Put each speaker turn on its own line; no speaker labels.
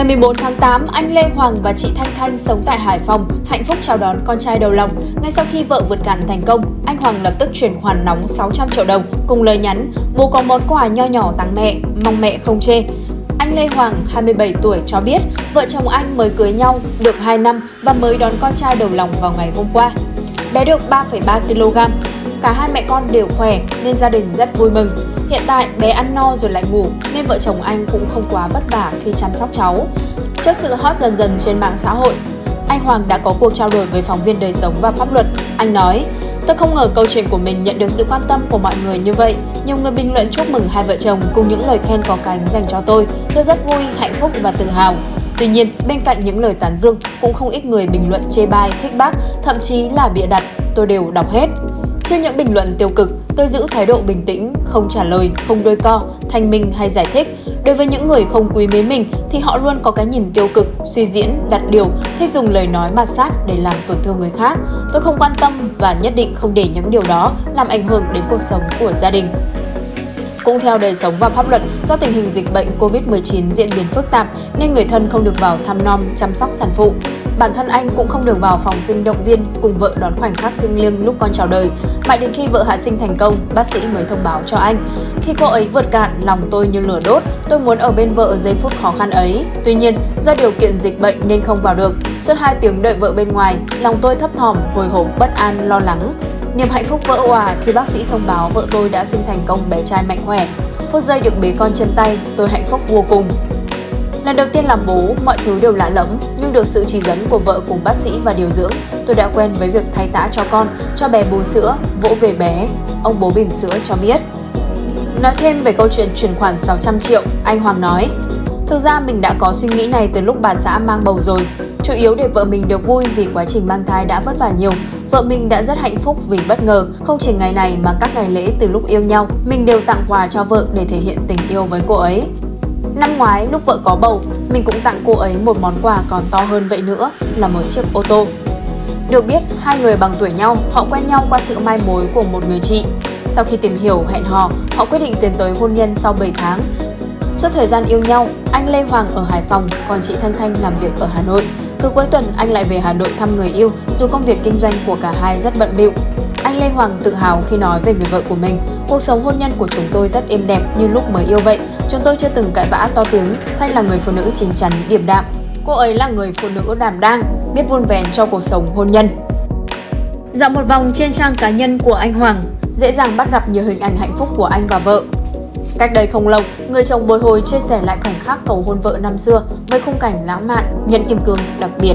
Ngày 14 tháng 8, anh Lê Hoàng và chị Thanh Thanh sống tại Hải Phòng, hạnh phúc chào đón con trai đầu lòng. Ngay sau khi vợ vượt cạn thành công, anh Hoàng lập tức chuyển khoản nóng 600 triệu đồng cùng lời nhắn mua có món quà nho nhỏ tặng mẹ, mong mẹ không chê. Anh Lê Hoàng, 27 tuổi cho biết vợ chồng anh mới cưới nhau được 2 năm và mới đón con trai đầu lòng vào ngày hôm qua. Bé được 3,3 kg. Cả hai mẹ con đều khỏe nên gia đình rất vui mừng. Hiện tại bé ăn no rồi lại ngủ nên vợ chồng anh cũng không quá vất vả khi chăm sóc cháu. Trước sự hot dần dần trên mạng xã hội, anh Hoàng đã có cuộc trao đổi với phóng viên đời sống và pháp luật. Anh nói, Tôi không ngờ câu chuyện của mình nhận được sự quan tâm của mọi người như vậy. Nhiều người bình luận chúc mừng hai vợ chồng cùng những lời khen có cánh dành cho tôi. Tôi rất vui, hạnh phúc và tự hào. Tuy nhiên, bên cạnh những lời tán dương, cũng không ít người bình luận chê bai, khích bác, thậm chí là bịa đặt. Tôi đều đọc hết. Trước những bình luận tiêu cực, tôi giữ thái độ bình tĩnh, không trả lời, không đôi co, thanh minh hay giải thích. Đối với những người không quý mến mình thì họ luôn có cái nhìn tiêu cực, suy diễn, đặt điều, thích dùng lời nói ma sát để làm tổn thương người khác. Tôi không quan tâm và nhất định không để những điều đó làm ảnh hưởng đến cuộc sống của gia đình. Cũng theo đời sống và pháp luật, do tình hình dịch bệnh COVID-19 diễn biến phức tạp nên người thân không được vào thăm nom, chăm sóc sản phụ. Bản thân anh cũng không được vào phòng sinh động viên cùng vợ đón khoảnh khắc thiêng liêng lúc con chào đời. Mãi đến khi vợ hạ sinh thành công, bác sĩ mới thông báo cho anh. Khi cô ấy vượt cạn, lòng tôi như lửa đốt, tôi muốn ở bên vợ giây phút khó khăn ấy. Tuy nhiên, do điều kiện dịch bệnh nên không vào được. Suốt 2 tiếng đợi vợ bên ngoài, lòng tôi thấp thỏm, hồi hộp, bất an, lo lắng. Niềm hạnh phúc vỡ hòa khi bác sĩ thông báo vợ tôi đã sinh thành công bé trai mạnh khỏe. Phút giây được bế con trên tay, tôi hạnh phúc vô cùng. Lần đầu tiên làm bố, mọi thứ đều lạ lẫm, nhưng được sự chỉ dẫn của vợ cùng bác sĩ và điều dưỡng, tôi đã quen với việc thay tã cho con, cho bé bú sữa, vỗ về bé. Ông bố bỉm sữa cho biết. Nói thêm về câu chuyện chuyển khoản 600 triệu, anh Hoàng nói, Thực ra mình đã có suy nghĩ này từ lúc bà xã mang bầu rồi, chủ yếu để vợ mình được vui vì quá trình mang thai đã vất vả nhiều. Vợ mình đã rất hạnh phúc vì bất ngờ, không chỉ ngày này mà các ngày lễ từ lúc yêu nhau, mình đều tặng quà cho vợ để thể hiện tình yêu với cô ấy. Năm ngoái lúc vợ có bầu, mình cũng tặng cô ấy một món quà còn to hơn vậy nữa là một chiếc ô tô. Được biết, hai người bằng tuổi nhau, họ quen nhau qua sự mai mối của một người chị. Sau khi tìm hiểu, hẹn hò, họ quyết định tiến tới hôn nhân sau 7 tháng. Suốt thời gian yêu nhau, anh Lê Hoàng ở Hải Phòng, còn chị Thanh Thanh làm việc ở Hà Nội. Cứ cuối tuần anh lại về Hà Nội thăm người yêu, dù công việc kinh doanh của cả hai rất bận bịu. Anh Lê Hoàng tự hào khi nói về người vợ của mình. Cuộc sống hôn nhân của chúng tôi rất êm đẹp như lúc mới yêu vậy. Chúng tôi chưa từng cãi vã to tiếng. Thanh là người phụ nữ chín chắn, điềm đạm. Cô ấy là người phụ nữ đảm đang, biết vun vén cho cuộc sống hôn nhân. Dạo một vòng trên trang cá nhân của anh Hoàng, dễ dàng bắt gặp nhiều hình ảnh hạnh phúc của anh và vợ. Cách đây không lâu, người chồng bồi hồi chia sẻ lại khoảnh khắc cầu hôn vợ năm xưa với khung cảnh lãng mạn, nhận kim cương đặc biệt.